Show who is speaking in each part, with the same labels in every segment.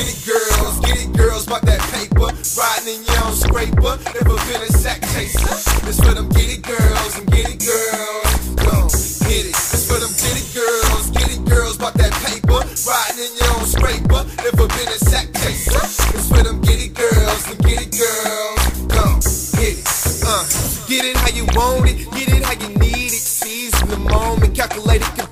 Speaker 1: get it girls, get it girls, about that paper. Riding in your own scraper, never been a sack chaser. This for them get it girls and get it girls. Go, get it. This for them get it girls, get it girls, about that paper. Riding in your own scraper, never been a sack chaser. This for them get it girls and get it girls. Go, get it. Uh, get it how you want it, get it how you need it. Seize the moment, calculated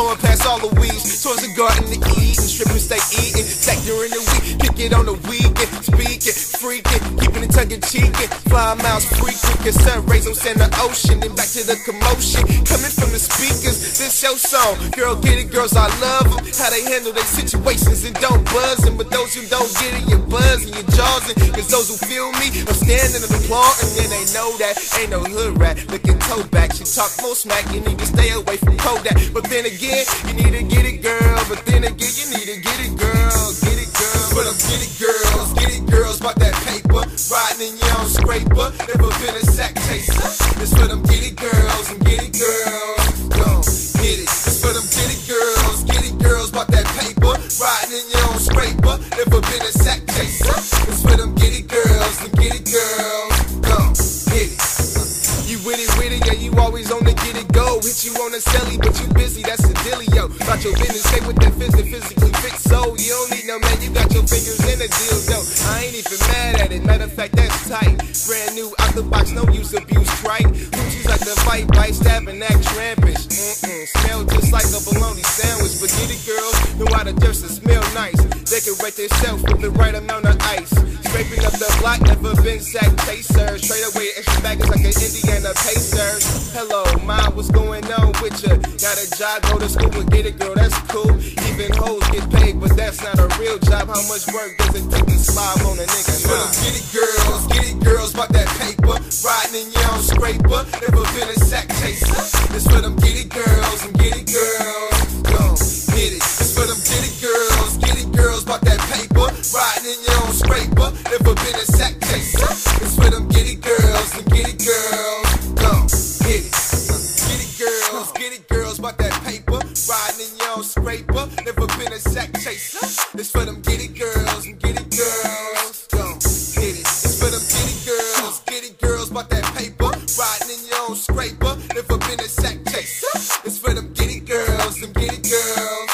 Speaker 1: Pulling past all the weeds towards the garden to eat and stripping, stay eating. Stack during the week, kick it on the weekend. Speaking, freaking, keeping it tongue in cheek. Fly miles frequent, cause sun rays on center ocean. then back to the commotion coming from the speakers. This your song, girl, get it, girls, I love them. How they handle their situations and don't buzz. And but those who don't get it, you buzz and you jaws. Cause those who feel me are standing and applauding. And then they know that ain't no hood rat looking toe back. She talk more smack, you need to stay away from Kodak. But then again, you need to get it, girl. But then again, you need to get it, girl. Get it, girl. But I'm get it, girls. Girls. About that paper. Riding in your own scraper. Never been a sack chaser. This for them giddy girls. And it, girls. Go, get it. This for them it, girls. It, girls. About that paper. Riding in your own scraper. Never been a sack chaser. This for them it, girls. And it, girls. Go, get it. You with it, with it, yeah, you always on the get it go. Hit you on the celly, but you dealio. About your business, stay with that phys- physically fit soul. You don't need no man, you got your fingers in the deal, though. I ain't even mad at it, matter of fact, that's tight. Brand new out the box, no use abuse, right? Hoochies like the fight, bite, stab, and act trampish. Mm-mm, smell just like a bologna sandwich. It, girls, know how to dress and smell nice. They decorate themselves with the right amount of ice. Scraping up the block, never been sack chaser. Straight away, extra baggage like an Indiana Pacer. With ya? Got a job, go to school and get it, girl, that's cool. Even hoes get paid, but that's not a real job. How much work does it take to slob on a nigga? Nah. Get it, girls, get it, girls, about that paper. Riding in your own scraper, never been a sack chaser. This for them about that paper. Riding in your own scraper. Never been a sack chaser. It's for them giddy girls and giddy girls. Go get it. It's for them giddy girls, giddy girls about that paper. Riding in your own scraper. Never been a sack chaser. It's for them giddy girls, and giddy girls.